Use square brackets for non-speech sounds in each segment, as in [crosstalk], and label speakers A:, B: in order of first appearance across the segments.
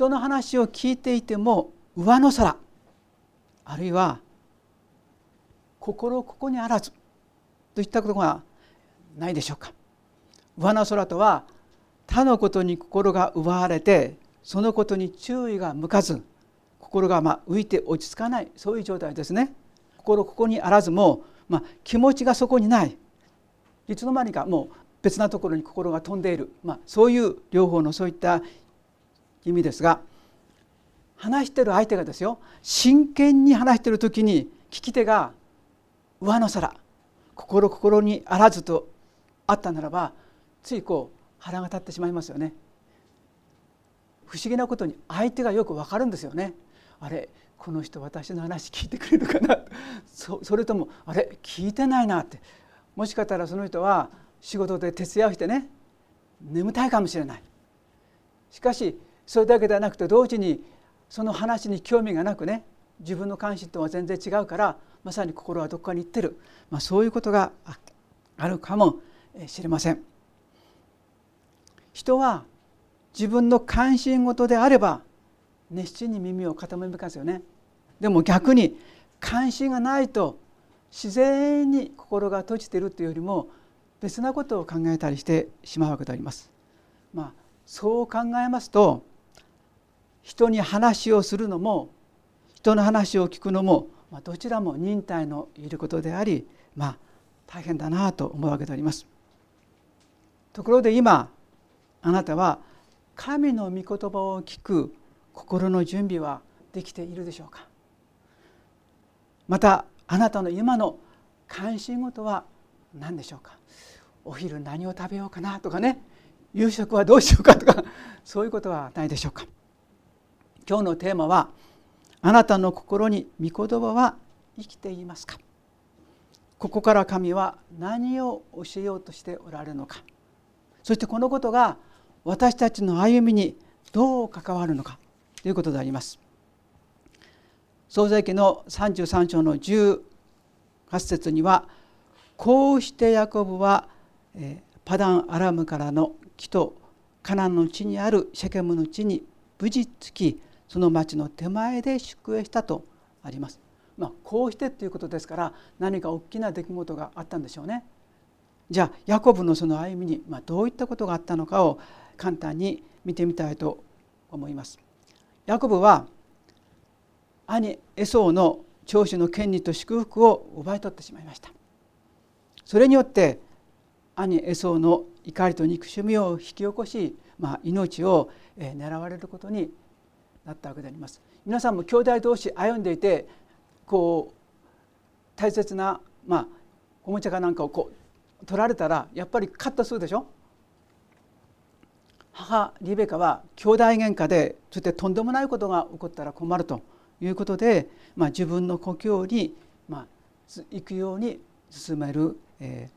A: 人の話を聞いていても上の空あるいは心ここにあらずといったことがないでしょうか。上の空とは他のことに心が奪われてそのことに注意が向かず心がま浮いて落ち着かないそういう状態ですね。心ここにあらずも、まあ、気持ちがそこにない。いつの間にかもう別なところに心が飛んでいる、まあ、そういう両方のそういった意味ですが話してる相手がですよ真剣に話してる時に聞き手が上の空心心にあらずとあったならばついこう腹が立ってしまいますよね。不思議なことに相手がよくわかるんですよね。あれこの人私の話聞いてくれるかな？[laughs] そそれともあれ聞いてないなって。もしかしたらその人は仕事で徹夜をしてね眠たいかもしれない。しかしそれだけではなくて同時にその話に興味がなくね自分の関心とは全然違うからまさに心はどこかに行ってる、まあ、そういうことがあるかもしれません。人は自分の関心事であれば熱心に耳を傾けますよね。でも逆に関心がないと自然に心が閉じているというよりも別なことを考えたりしてしまうわけであります。まあ、そう考えますと人に話をするのも人の話を聞くのも、まあ、どちらも忍耐のいることであり、まあ、大変だなと思うわけであります。ところで今あなたは神の御言葉を聞く心の準備はできているでしょうか。またあなたの今の関心事は何でしょうか。お昼何を食べようかなとかね夕食はどうしようかとかそういうことはないでしょうか。今日のテーマはあなたの心に御言葉は生きていますか？ここから神は何を教えようとしておられるのか？そしてこのことが私たちの歩みにどう関わるのか？ということであります。創世記の33章の18節にはこうしてヤコブはパダン・アラムからの木とカナンの地にあるシェケムの地に無事着きその町の手前で宿営したとあります。まあ、こうしてということですから何か大きな出来事があったんでしょうね。じゃあヤコブのその歩みに、まあ、どういったことがあったのかを簡単に見てみたいと思います。ヤコブは兄エソーの長子の権利と祝福を奪い取ってしまいました。それによって兄エソーの怒りと憎しみを引き起こし、まあ、命を狙われることになったわけであります。皆さんも兄弟同士歩んでいてこう大切な、まあ、おもちゃかなんかをこう取られたらやっぱりカットするでしょ？母リベカは兄弟喧嘩でそしてとんでもないことが起こったら困るということで、まあ、自分の故郷に、まあ、行くように進める、え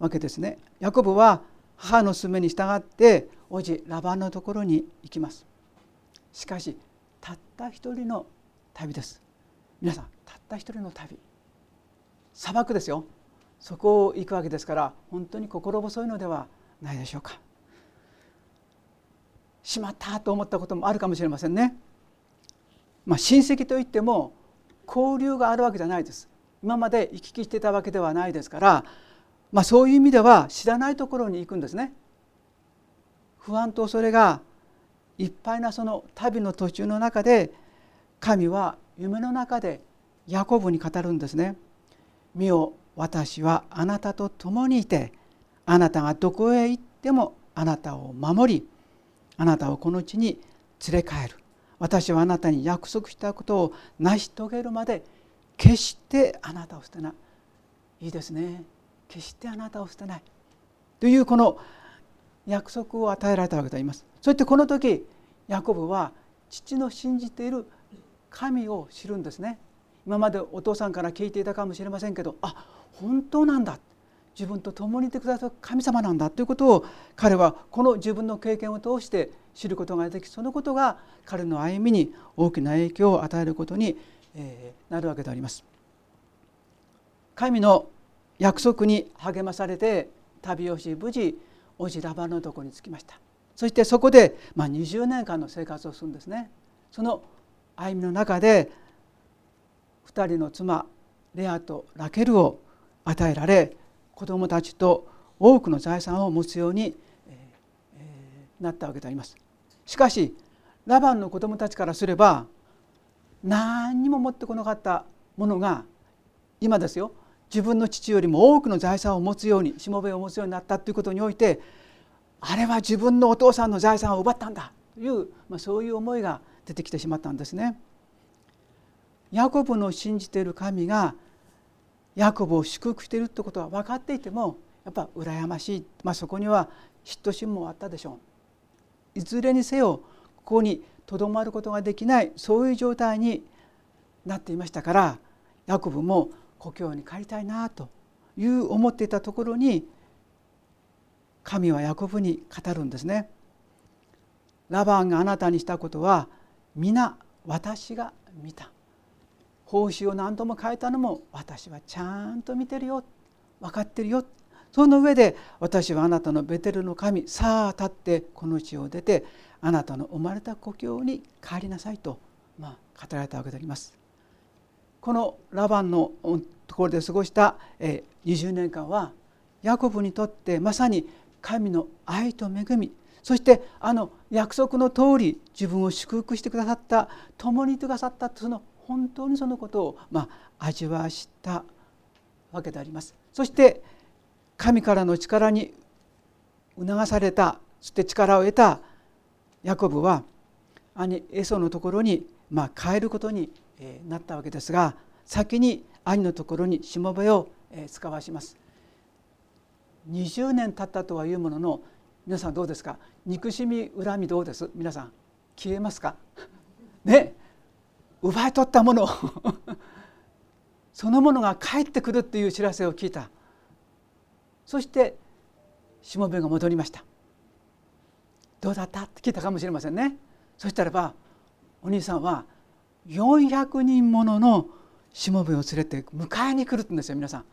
A: ー、わけですね。ヤコブは母の勧めに従って叔父ラバンのところに行きます。しかしたった一人の旅です。皆さんたった一人の旅砂漠ですよそこを行くわけですから本当に心細いのではないでしょうか。しまったと思ったこともあるかもしれませんね。まあ、親戚といっても交流があるわけじゃないです。今まで行き来してたわけではないですから、まあ、そういう意味では知らないところに行くんですね。不安と恐れがいっぱいなその旅の途中の中で神は夢の中でヤコブに語るんですね。見よ私はあなたと共にいてあなたがどこへ行ってもあなたを守りあなたをこの地に連れ帰る。私はあなたに約束したことを成し遂げるまで決してあなたを捨てない。いいですね。決してあなたを捨てない。というこの約束を与えられたわけであります。そしてこの時ヤコブは父の信じている神を知るんですね今までお父さんから聞いていたかもしれませんけどあ本当なんだ自分と共にいてくださる神様なんだということを彼はこの自分の経験を通して知ることができそのことが彼の歩みに大きな影響を与えることになるわけであります。神の約束に励まされて旅をし無事おじラバのとこに着きました。そしてそこで、まあ、20年間の生活をするんですね。その歩みの中で2人の妻レアとラケルを与えられ子供たちと多くの財産を持つようになったわけであります。しかしラバンの子供たちからすれば何にも持ってこなかったものが今ですよ。自分の父よりも多くの財産を持つようにしもべを持つようになったということにおいてあれは自分のお父さんの財産を奪ったんだという、まあ、そういう思いが出てきてしまったんですね。ヤコブの信じている神がヤコブを祝福しているってことは分かっていてもやっぱ羨ましい、まあ、そこには嫉妬心もあったでしょう。いずれにせよここにとどまることができないそういう状態になっていましたからヤコブも故郷に帰りたいなという思っていたところに神はヤコブに語るんですね。ラバンがあなたにしたことは皆私が見た報酬を何度も変えたのも私はちゃんと見てるよ分かってるよその上で私はあなたのベテルの神さあ立ってこの地を出てあなたの生まれた故郷に帰りなさいと、まあ、語られたわけであります。このラバンのところで過ごした20年間はヤコブにとってまさに神の愛と恵みそしてあの約束の通り自分を祝福してくださった共にいてくださったその本当にそのことを、まあ、味わわしたわけであります。そして神からの力に促されたそして力を得たヤコブは兄エソのところに、まあ、帰ることになったわけですが先に兄のところにしもべを使わします。20年経ったとはいうものの皆さんどうですか？憎しみ恨みどうです？皆さん消えますか？[laughs] ね？奪い取ったもの [laughs] そのものが帰ってくるっていう知らせを聞いた。そしてしもべが戻りました。どうだった？って聞いたかもしれませんね。そしたらばお兄さんは400人もののしもべを連れて迎えに来るって言うんですよ皆さん。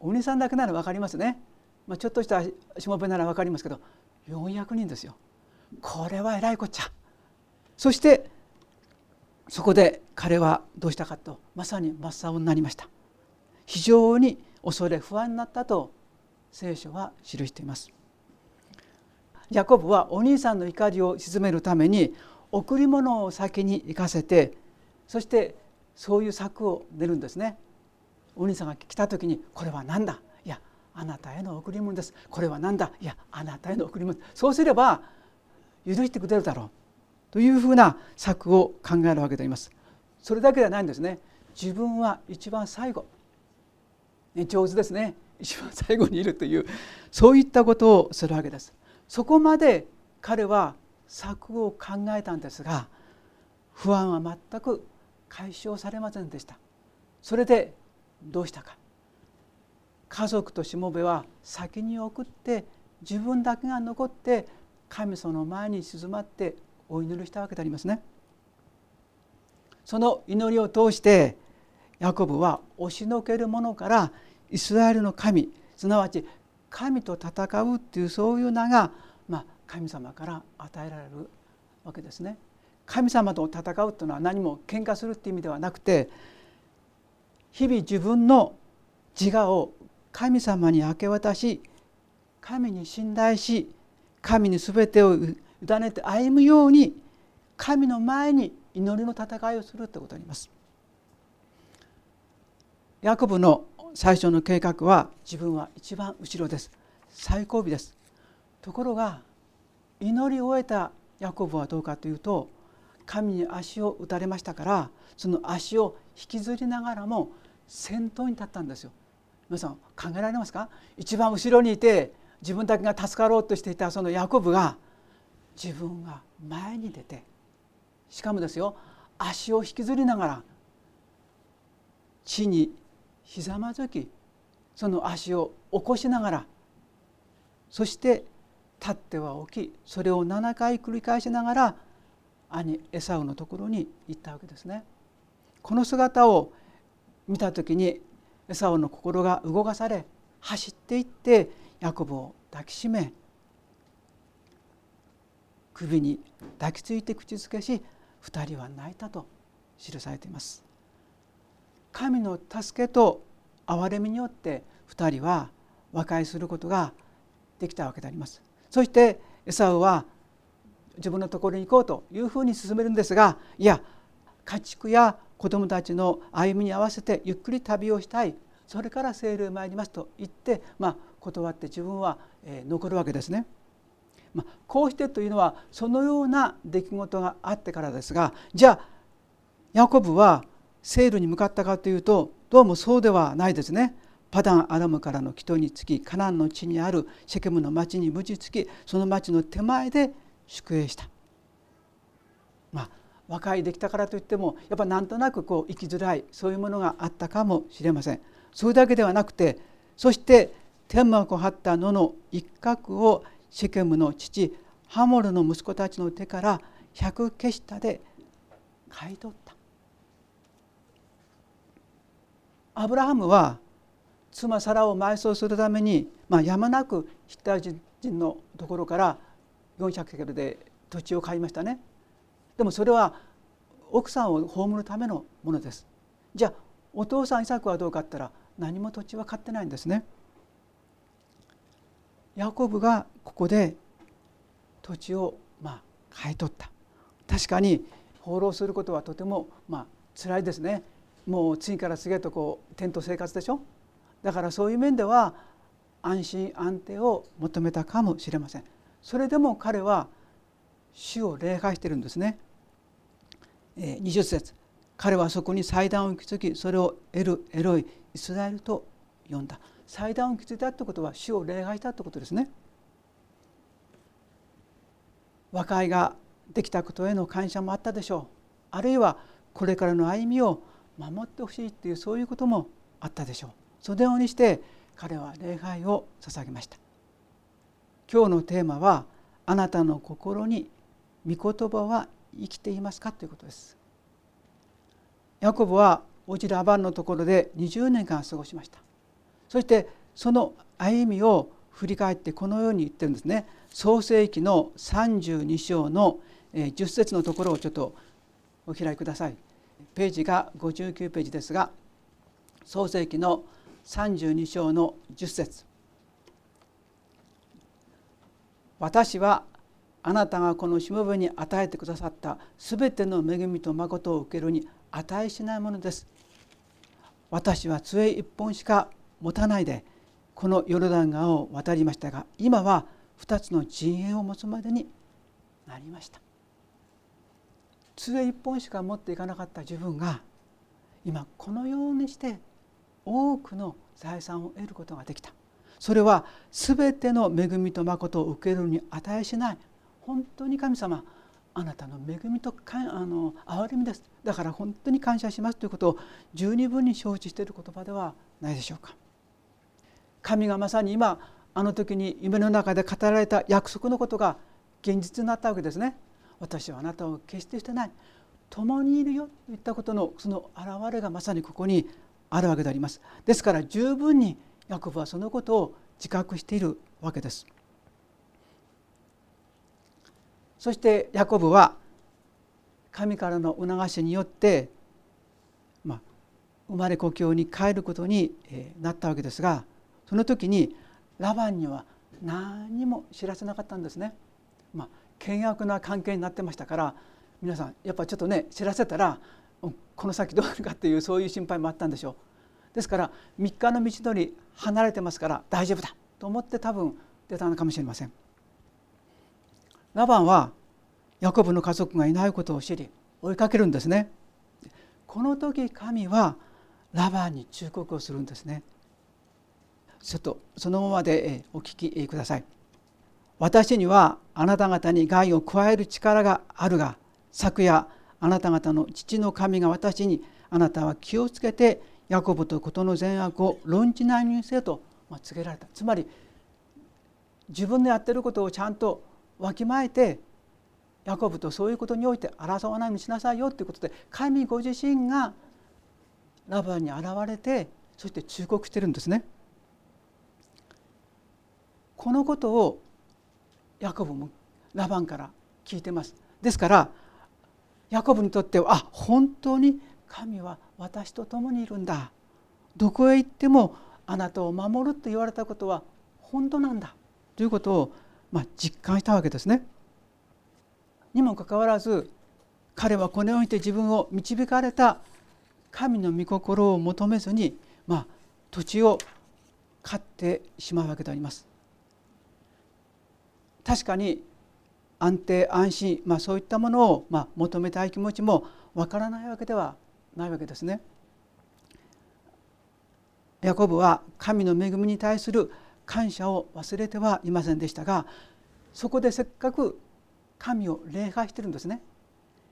A: お兄さんだけなら分かりますね、まあ、ちょっとしたしもべなら分かりますけど400人ですよ。これはえらいこっちゃ。そしてそこで彼はどうしたかとまさに真っ青になりました。非常に恐れ不安になったと聖書は記しています。ヤコブはお兄さんの怒りを鎮めるために贈り物を先に行かせてそしてそういう策を練るんですね。お兄さんが来た時に「これは何だ?」「あなたへの贈り物です」「これは何だ?」「いやあなたへの贈り物」そうすれば許してくれるだろうというふうな策を考えるわけであります。それだけではないんですね。自分は一番最後、ね、上手ですね一番最後にいるというそういったことをするわけです。そこまで彼は策を考えたんですが不安は全く解消されませんでしたそれでどうしたか家族としもべは先に送って自分だけが残って神様の前に静まってお祈りしたわけでありますねその祈りを通してヤコブは押しのけるものからイスラエルの神すなわち神と戦うっていうそういう名が、まあ、神様から与えられるわけですね。神様と戦うというのは何も喧嘩するっていう意味ではなくて日々自分の自我を神様に明け渡し神に信頼し神に全てを委ねて歩むように神の前に祈りの戦いをするということになります。ヤコブの最初の計画は自分は一番後ろです最後尾ですところが祈り終えたヤコブはどうかというと神に足を打たれましたからその足を引きずりながらも先頭に立ったんですよ。皆さん考えられますか？一番後ろにいて自分だけが助かろうとしていたそのヤコブが自分が前に出てしかもですよ足を引きずりながら地にひざまずきその足を起こしながらそして立っては起きそれを7回繰り返しながら兄エサウのところに行ったわけですね。この姿を見た時にエサウの心が動かされ走っていってヤコブを抱きしめ首に抱きついて口づけし2人は泣いたと記されています。神の助けと憐れみによって2人は和解することができたわけであります。そしてエサウは自分のところに行こうというふうに進めるんですがいや家畜や子供たちの歩みに合わせてゆっくり旅をしたいそれから聖霊参りますと言って、まあ、断って自分は、え残るわけですね。まあ、こうしてというのはそのような出来事があってからですがじゃあヤコブは聖ルに向かったかというとどうもそうではないですね。パダン・アラムからの祈祷につきカナンの地にあるシェケムの町に無事つきその町の手前で宿営した。まあ和解できたからといってもやっぱなんとなくこう生きづらいそういうものがあったかもしれません。それだけではなくてそして天幕を張った野の一角をシェケムの父ハモルの息子たちの手から百ケシタで買い取ったアブラハムは妻サラを埋葬するために、まあ、やまなくヒッター人のところから400ケルで土地を買いましたねでもそれは奥さんを葬るためのものです。じゃあお父さんイサクはどうかったら何も土地は買ってないんですね。ヤコブがここで土地をまあ買い取った。確かに放浪することはとてもまあ辛いですね。もう次から次へとこうテント生活でしょ。だからそういう面では安心安定を求めたかもしれません。それでも彼は主を礼拝してるんですね。20節。彼はそこに祭壇を築きそれをエル・エロイ・イスラエルと呼んだ。祭壇を築いたってことは主を礼拝したってことですね。和解ができたことへの感謝もあったでしょう。あるいはこれからの歩みを守ってほしいっていうそういうこともあったでしょう。そのようにして彼は礼拝を捧げました。今日のテーマはあなたの心に御言葉は生きていますか？ということです。ヤコブはおじラバンのところで20年間過ごしました。そしてその歩みを振り返ってこのように言ってるんですね。創世記の32章の10節のところをちょっとお開きください。ページが59ページですが創世記の32章の10節。私はあなたがこのしもべに与えてくださったすべての恵みと誠を受けるに値しないものです。私は杖一本しか持たないでこのヨルダン川を渡りましたが今は2つの陣営を持つまでになりました。杖一本しか持っていかなかった自分が今このようにして多くの財産を得ることができた。それは全ての恵みと誠を受けるに値しない本当に神様あなたの恵みとかあの憐れみです。だから本当に感謝しますということを十二分に承知している言葉ではないでしょうか。神がまさに今あの時に夢の中で語られた約束のことが現実になったわけですね。私はあなたを決してしてない。共にいるよ。といったことのその現れがまさにここにあるわけであります。ですから十分にヤコブはそのことを自覚しているわけです。そしてヤコブは神からの促しによって、まあ、生まれ故郷に帰ることになったわけですがその時にラバンには何も知らせなかったんですね。まあ、険悪な関係になってましたから皆さんやっぱちょっとね知らせたらこの先どうなるかっていうそういう心配もあったんでしょう。ですから3日の道のり離れてますから大丈夫だと思って多分出たのかもしれません。ラバンはヤコブの家族がいないことを知り追いかけるんですね。この時神はラバンに忠告をするんですね。ちょっとそのままでお聞きください。私にはあなた方に害を加える力があるが昨夜あなた方の父の神が私にあなたは気をつけてヤコブと事の善悪を論じないにせよと告げられたつまり自分のやってることをちゃんとわきまえてヤコブとそういうことにおいて争わないようにしなさいよということで神ご自身がラバンに現れてそして忠告してるんですね。このことをヤコブもラバンから聞いてます。ですからヤコブにとってはあ本当に神は私と共にいるんだ。どこへ行ってもあなたを守ると言われたことは本当なんだ。ということを、まあ、実感したわけですね。にもかかわらず彼はこの世にて自分を導かれた神の御心を求めずに、まあ、土地を買ってしまうわけであります。確かに安定安心、まあ、そういったものを、まあ、求めたい気持ちもわからないわけではないわけですね。ヤコブは神の恵みに対する感謝を忘れてはいませんでしたがそこでせっかく神を礼拝してるんですね。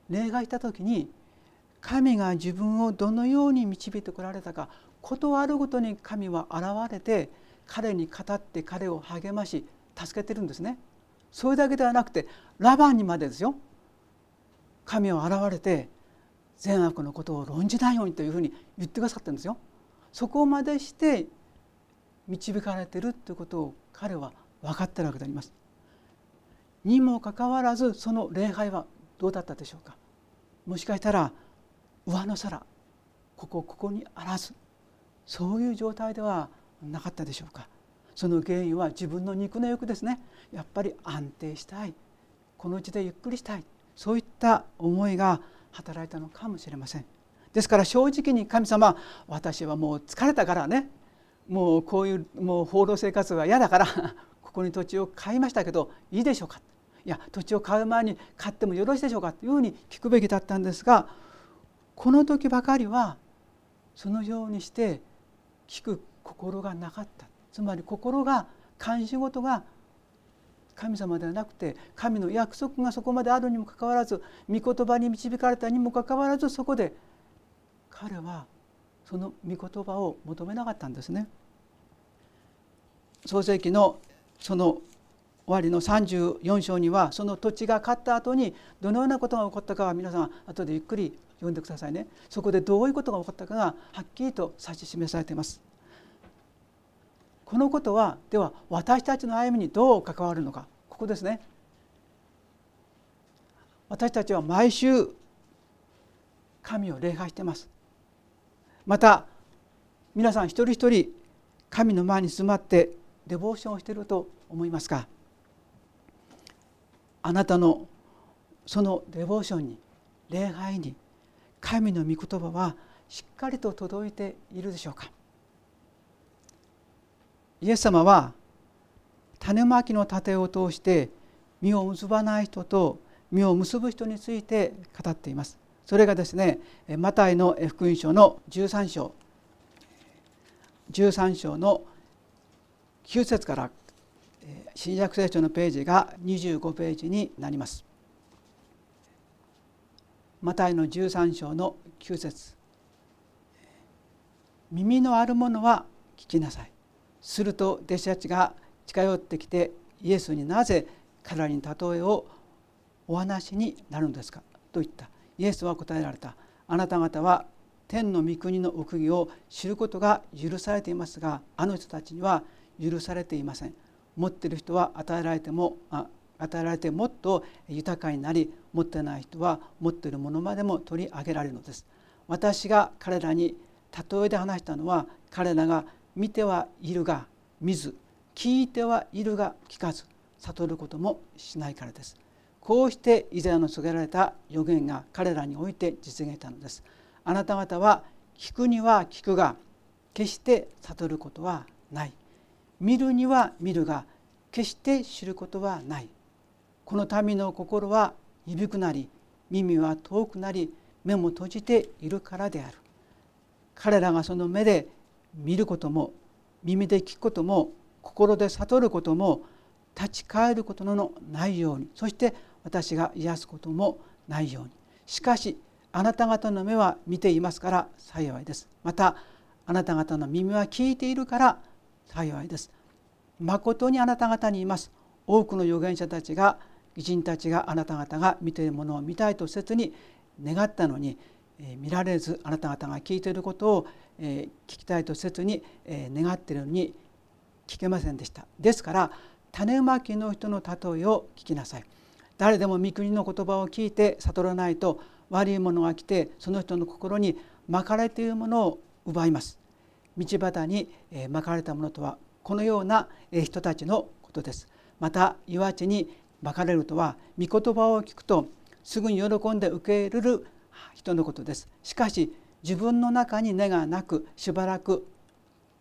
A: 礼拝した時に神が自分をどのように導いてこられたか事あるごとに神は現れて彼に語って彼を励まし助けてるんですね。それだけではなくてラバンにまでですよ神は現れて善悪のことを論じないようにというふうに言ってくださってるんですよ。そこまでして導かれているということを彼は分かってるわけであります。にもかかわらずその礼拝はどうだったでしょうか。もしかしたら上の皿ここここにあらずそういう状態ではなかったでしょうか。その原因は自分の肉の欲ですね。やっぱり安定したい。このうちでゆっくりしたい。そういった思いが働いたのかもしれません。ですから正直に神様私はもう疲れたからね。もうこういうもう放浪生活は嫌だから [laughs] ここに土地を買いましたけどいいでしょうか？いや土地を買う前に買ってもよろしいでしょうか？というふうに聞くべきだったんですがこの時ばかりはそのようにして聞く心がなかった。つまり心が監視事が神様ではなくて神の約束がそこまであるにもかかわらず御言葉に導かれたにもかかわらずそこで彼はその御言葉を求めなかったんですね。創世記のその終わりの34章にはその土地が買った後にどのようなことが起こったかは皆さん後でゆっくり読んでくださいね。そこでどういうことが起こったかがはっきりと指し示されています。このことはでは私たちの歩みにどう関わるのか。ここですね。私たちは毎週神を礼拝しています。また皆さん一人一人神の前に住まってデボーションをしていると思いますか？あなたのそのデボーションに礼拝に神の御言葉はしっかりと届いているでしょうか？イエス様は種まきの盾を通して実を結ばない人と実を結ぶ人について語っています。それがですねマタイの福音書の13章13章の9節から新約聖書のページが25ページになります。マタイの13章の9節。耳のあるものは聞きなさい。すると弟子たちが近寄ってきてイエスになぜ彼らに例えをお話になるんですか？と言った。イエスは答えられた。あなた方は天の御国の奥義を知ることが許されていますがあの人たちには許されていません。持っている人は与えられても与えられてもっと豊かになり持ってない人は持っているものまでも取り上げられるのです。私が彼らに例えで話したのは彼らが見てはいるが見ず聞いてはいるが聞かず悟ることもしないからです。こうして以前の告げられた予言が彼らにおいて実現したのです。あなた方は聞くには聞くが決して悟ることはない。見るには見るが決して知ることはない。この民の心は鈍くなり耳は遠くなり目も閉じているからである。彼らがその目で見ることも耳で聞くことも心で悟ることも立ち返ることのないように。そして私が癒すこともないように。しかしあなた方の目は見ていますから幸いです。またあなた方の耳は聞いているから幸いです。誠にあなた方にいます。多くの預言者たちが偉人たちがあなた方が見ているものを見たいと切に願ったのに見られずあなた方が聞いていることを聞きたいと切に願っているのに聞けませんでした。ですから種まきの人の例えを聞きなさい。誰でも御国の言葉を聞いて悟らないと悪いものが来てその人の心にまかれているものを奪います。道端にまかれたものとはこのような人たちのことです。また岩地にまかれるとは御言葉を聞くとすぐに喜んで受け入れる人のことです。しかし自分の中に根がなくしばらく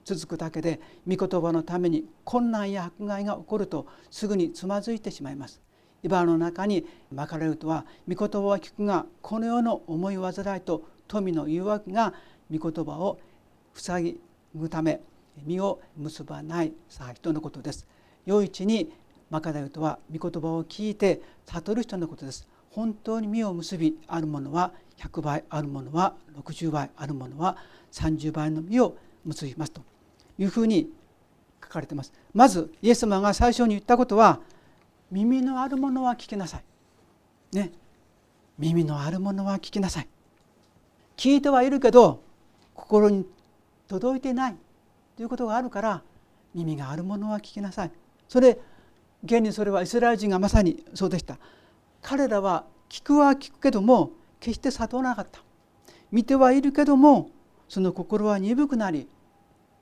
A: 続くだけで御言葉のために困難や迫害が起こるとすぐにつまずいてしまいます。茨の中にまかれるとは御言葉を聞くがこの世の思い煩いと富の誘惑が御言葉を塞ぐため身を結ばないさあ人のことです。良い地にまかれるとは御言葉を聞いて悟る人のことです。本当に身を結びあるものは100倍あるものは60倍あるものは30倍の実を結びますというふうに書かれています。まずイエス様が最初に言ったことは耳のあるものは聞きなさい。ね。耳のあるものは聞きなさい。聞いてはいるけど心に届いてない。ということがあるから耳があるものは聞きなさい。それ現にそれはイスラエル人がまさにそうでした。彼らは聞くは聞くけども決して悟らなかった。見てはいるけどもその心は鈍くなり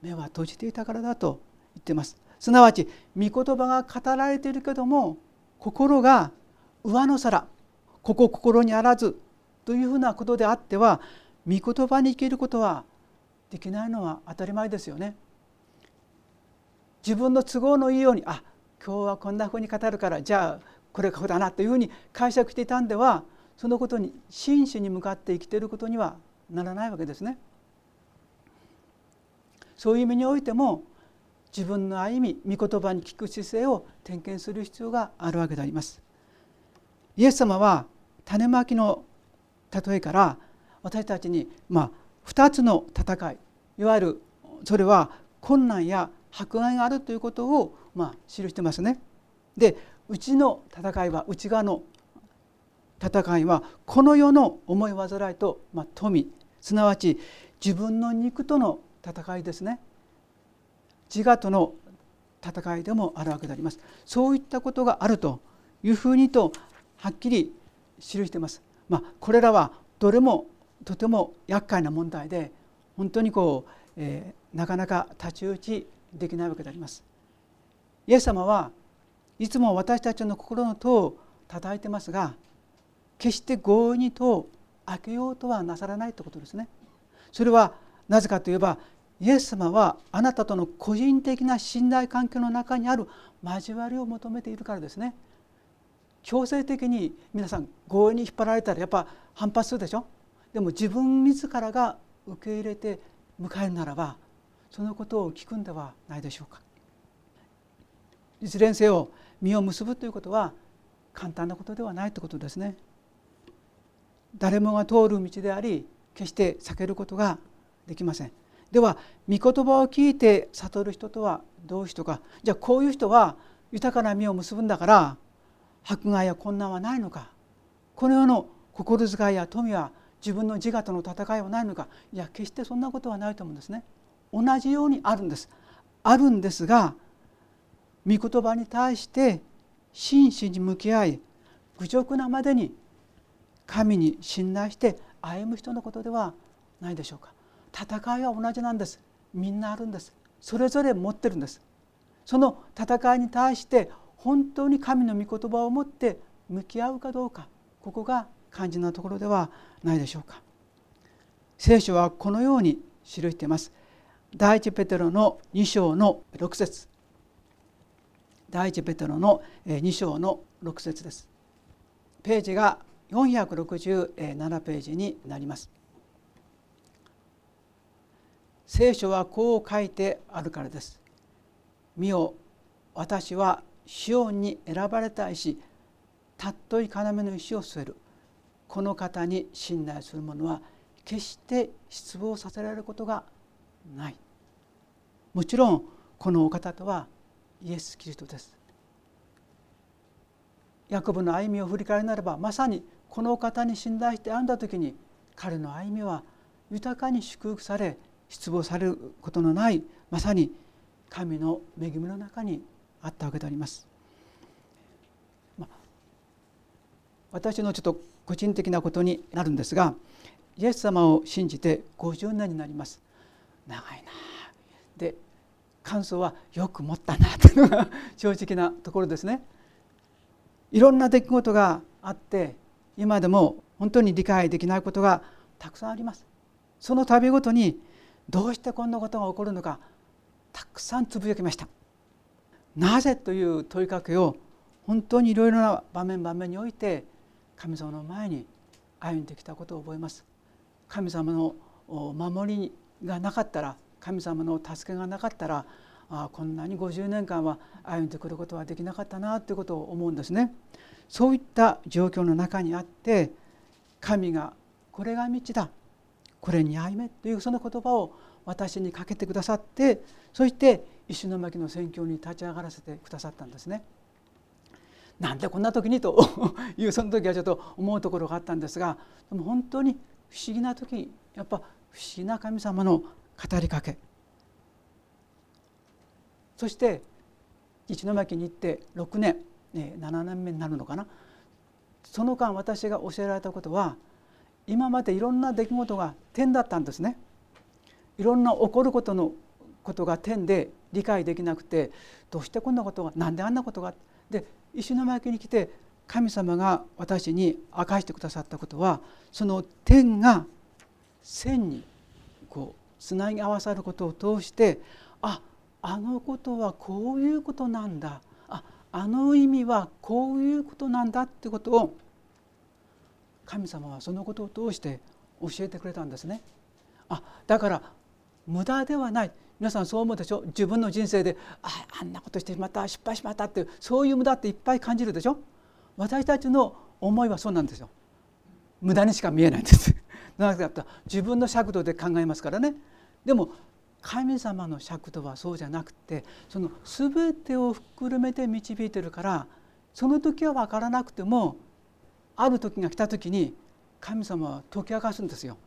A: 目は閉じていたからだと言ってます。すなわち御言葉が語られているけども心が上の皿ここ心にあらずというふうなことであっては御言葉に生きることはできないのは当たり前ですよね。自分の都合のいいようにあ今日はこんなふうに語るからじゃあこれがこうだなというふうに解釈していたんではそのことに真摯に向かって生きていることにはならないわけですね。そういう意味においても自分の歩み御言葉に聞く姿勢を点検する必要があるわけであります。イエス様は種まきの例えから私たちにまあ2つの戦いいわゆるそれは困難や迫害があるということをまあ記してますね。でうちの戦いは内側の戦いはこの世の思い煩いと、まあ、富すなわち自分の肉との戦いですね自我との戦いでもあるわけでありますそういったことがあるというふうにとはっきり記しています。まあ、これらはどれもとても厄介な問題で本当にこう、えー、なかなか太刀打ちできないわけであります。イエス様はいつも私たちの心の戸を叩いてますが決して強引に戸を開けようとはなさらないということですね。それはなぜかといえばイエス様はあなたとの個人的な信頼関係の中にある交わりを求めているからですね。強制的に皆さん強引に引っ張られたらやっぱ反発するでしょでも自分自らが受け入れて迎えるならばそのことを聞くんではないでしょうか。いずれにせよ実を結ぶということは簡単なことではないということですね。誰もが通る道であり決して避けることができません。では御言葉を聞いて悟る人とはどういう人かじゃあこういう人は豊かな実を結ぶんだから迫害や困難はないのかこの世の心遣いや富は自分の自我との戦いはないのかいや決してそんなことはないと思うんですね。同じようにあるんです。あるんですが御言葉に対して真摯に向き合い愚直なまでに神に信頼して歩む人のことではないでしょうか。戦いは同じなんです。みんなあるんです。それぞれ持ってるんです。その戦いに対して本当に神の御言葉を持って向き合うかどうかここが肝心なところではないでしょうか。聖書はこのように記しています。第一ペテロの2章の6節。第一ペテロの2章の6節です。ページが467ページになります。聖書はこう書いてあるからです。見よ私はシオンに選ばれた石たっとい要の石を据える。この方に信頼する者は決して失望させられることがない。もちろんこのお方とはイエス・キリストです。ヤコブの歩みを振り返るならばまさにこのお方に信頼して歩んだ時に彼の歩みは豊かに祝福され失望されることのないまさに神の恵みの中にあったわけであります。ま私のちょっと個人的なことになるんですがイエス様を信じて50年になります。長いな。で感想はよく持ったなというのが [laughs] 正直なところですね。いろんな出来事があって今でも本当に理解できないことがたくさんあります。その度ごとにどうしてこんなことが起こるのかたくさんつぶやきました。なぜという問いかけを本当にいろいろな場面場面において神様の前に歩んできたことを覚えます。神様の守りがなかったら神様の助けがなかったらあこんなに50年間は歩んでくることはできなかったなということを思うんですね。そういった状況の中にあって神がこれが道だ。これに歩めというその言葉を私にかけてくださってそして石巻の宣教に立ち上がらせてくださったんですね。なんでこんな時にというその時はちょっと思うところがあったんですがでも本当に不思議な時やっぱ不思議な神様の語りかけそして一巻に行って6年7年目になるのかなその間私が教えられたことは今までいろんな出来事が点だったんですね。いろんな起こることのことが点で理解できなくてどうしてこんなことが何であんなことがで石巻に来て神様が私に明かしてくださったことはその点が線にこうつなぎ合わさることを通してああのことはこういうことなんだああの意味はこういうことなんだってことを神様はそのことを通して教えてくれたんですね。あだから無駄ではない。皆さんそう思うでしょ？自分の人生でああんなことしてしまった失敗しまったってそういう無駄っていっぱい感じるでしょ？私たちの思いはそうなんですよ。無駄にしか見えないんです。[laughs] なぜかと自分の尺度で考えますからね。でも神様の尺度はそうじゃなくてその全てをひっくるめて導いてるからその時は分からなくてもある時が来た時に神様は解き明かすんですよ。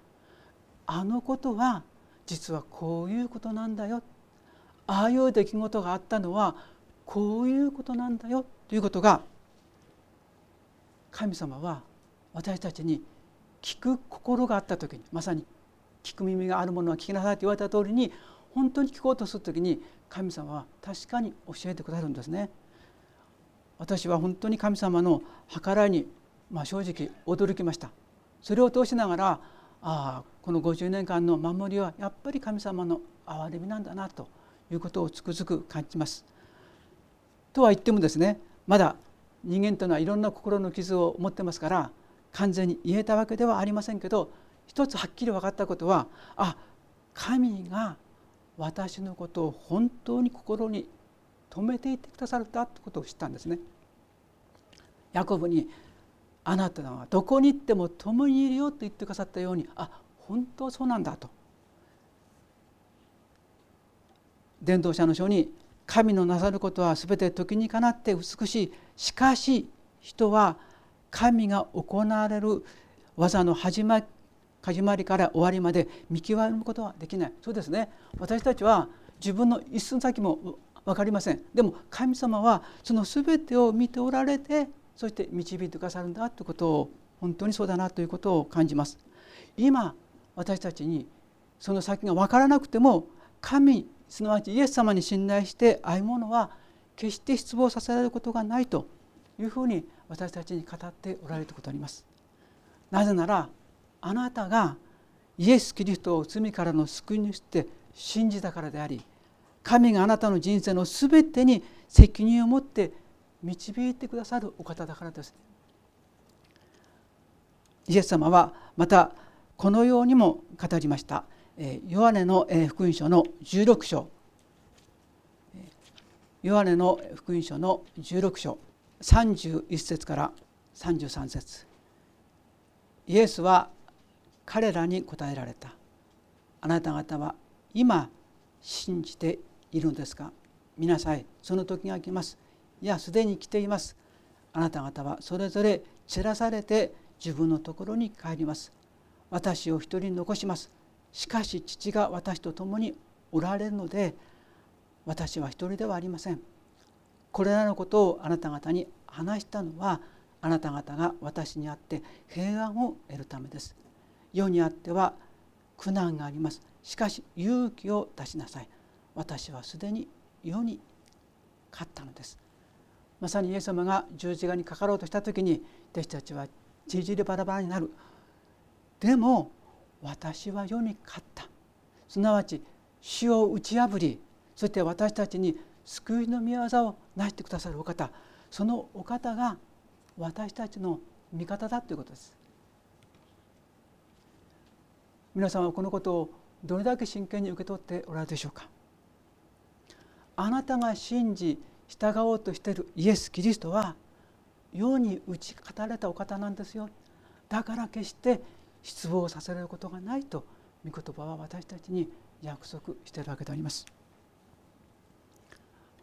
A: あのことは実はこういうことなんだよああいう出来事があったのはこういうことなんだよということが神様は私たちに聞く心があった時にまさに聞く耳があるものは聞きなさいと言われた通りに本当に聞こうとする時に神様は確かに教えてくださるんですね。私は本当に神様の計らいに、まあ、正直驚きました。それを通しながらああこの50年間の守りはやっぱり神様の憐れみなんだなということをつくづく感じます。とは言ってもですねまだ人間というのはいろんな心の傷を持ってますから完全に言えたわけではありませんけど一つはっきり分かったことはあ神が私のことを本当に心に留めていてくださるんだということを知ったんですね。ヤコブに「あなたはどこに行っても共にいるよ」と言ってくださったようにあ本当そうなんだと。伝道者の書に「神のなさることは全て時にかなって美しいしかし人は神が行われる技の始ま始まりから終わりまで見極めることはできない。そうですね。私たちは自分の一寸先も分かりません。でも神様はその全てを見ておられてそして導いてくださるんだということを本当にそうだなということを感じます今私たちにその先が分からなくても神すなわちイエス様に信頼して歩むのは決して失望させられることがないというふうに私たちに語っておられることあります。なぜならあなたがイエス・キリストを罪からの救い主って信じたからであり神があなたの人生の全てに責任を持って導いてくださるお方だからです。イエス様はまたこのようにも語りました。ヨハネの福音書の16章。ヨハネの福音書の16章。31節から33節。イエスは彼らに答えられた。あなた方は今信じているのですか？見なさい。その時が来ます。いやすでに来ています。あなた方はそれぞれ散らされて自分のところに帰ります。私を一人残します。しかし父が私と共におられるので私は一人ではありません。これらのことをあなた方に話したのはあなた方が私にあって平安を得るためです。世にあっては苦難があります。しかし勇気を出しなさい。私はすでに世に勝ったのです。まさにイエス様が十字架にかかろうとした時に弟子たちはちじりバラバラになる。でも私は世に勝った。すなわち死を打ち破りそして私たちに救いの御業を成してくださるお方。そのお方が私たちの味方だということです。皆さんはこのことをどれだけ真剣に受け取っておられるでしょうか。あなたが信じ従おうとしているイエス・キリストは世に打ち語られたお方なんですよ。だから決して失望させられることがないと御言葉は私たちに約束しているわけであります。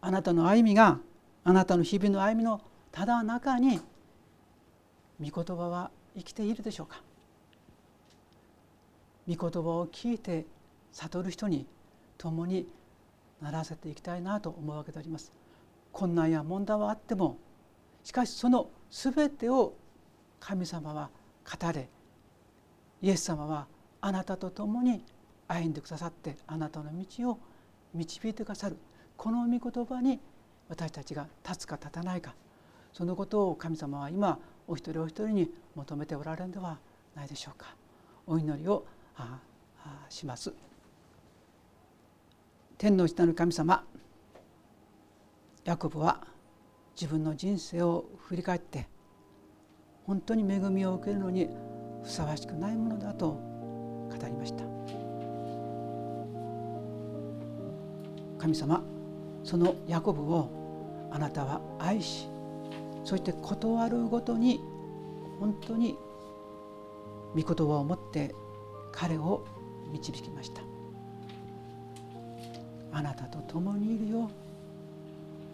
A: あなたの歩みがあなたの日々の歩みのただ中に御言葉は生きているでしょうか。御言葉を聞いて悟る人に共にならせていきたいなと思うわけであります。困難や問題はあってもしかしその全てを神様は語れイエス様はあなたと共に歩んでくださってあなたの道を導いてくださる。この御言葉に私たちが立つか立たないかそのことを神様は今お一人お一人に求めておられるのではないでしょうか。お祈りをします。天の下の神様ヤコブは自分の人生を振り返って本当に恵みを受けるのにふさわしくないものだと語りました。神様そのヤコブをあなたは愛しそして断るごとに本当に御言葉を持って彼を導きました。あなたと共にいるよ。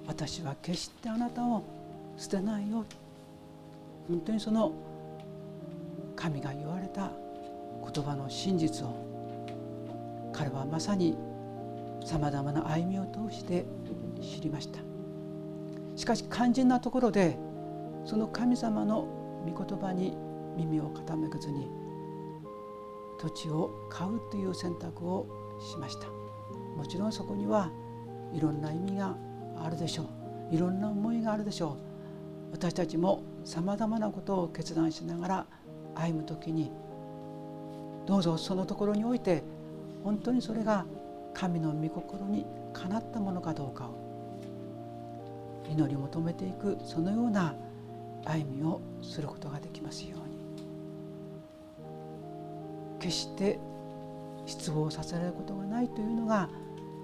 A: 私は決してあなたを捨てないよ本当にその神が言われた言葉の真実を彼はまさにさまざまな歩みを通して知りました。しかし肝心なところでその神様の御言葉に耳を傾けずに土地を買うという選択をしました。もちろんそこにはいろんな意味があるでしょう。いろんな思いがあるでしょう。私たちもさまざまなことを決断しながら歩む時にどうぞそのところにおいて本当にそれが神の御心にかなったものかどうかを祈り求めていくそのような歩みをすることができますように。決して失望させられることがないというのが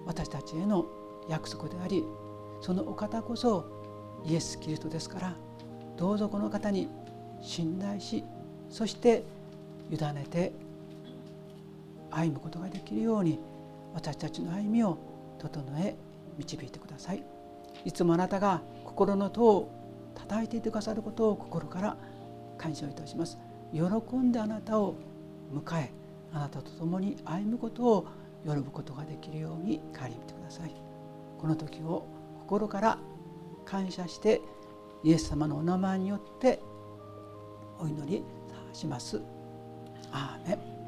A: 私たちへの約束でありそのお方こそイエス・キリストですからどうぞこの方に信頼しそして委ねて歩むことができるように私たちの歩みを整え導いてください。いつもあなたが心の戸を叩いていてくださることを心から感謝いたします。喜んであなたを迎えあなたと共に歩むことを喜ぶことができるように帰りてください。この時を心から感謝してイエス様のお名前によってお祈りします。アーメン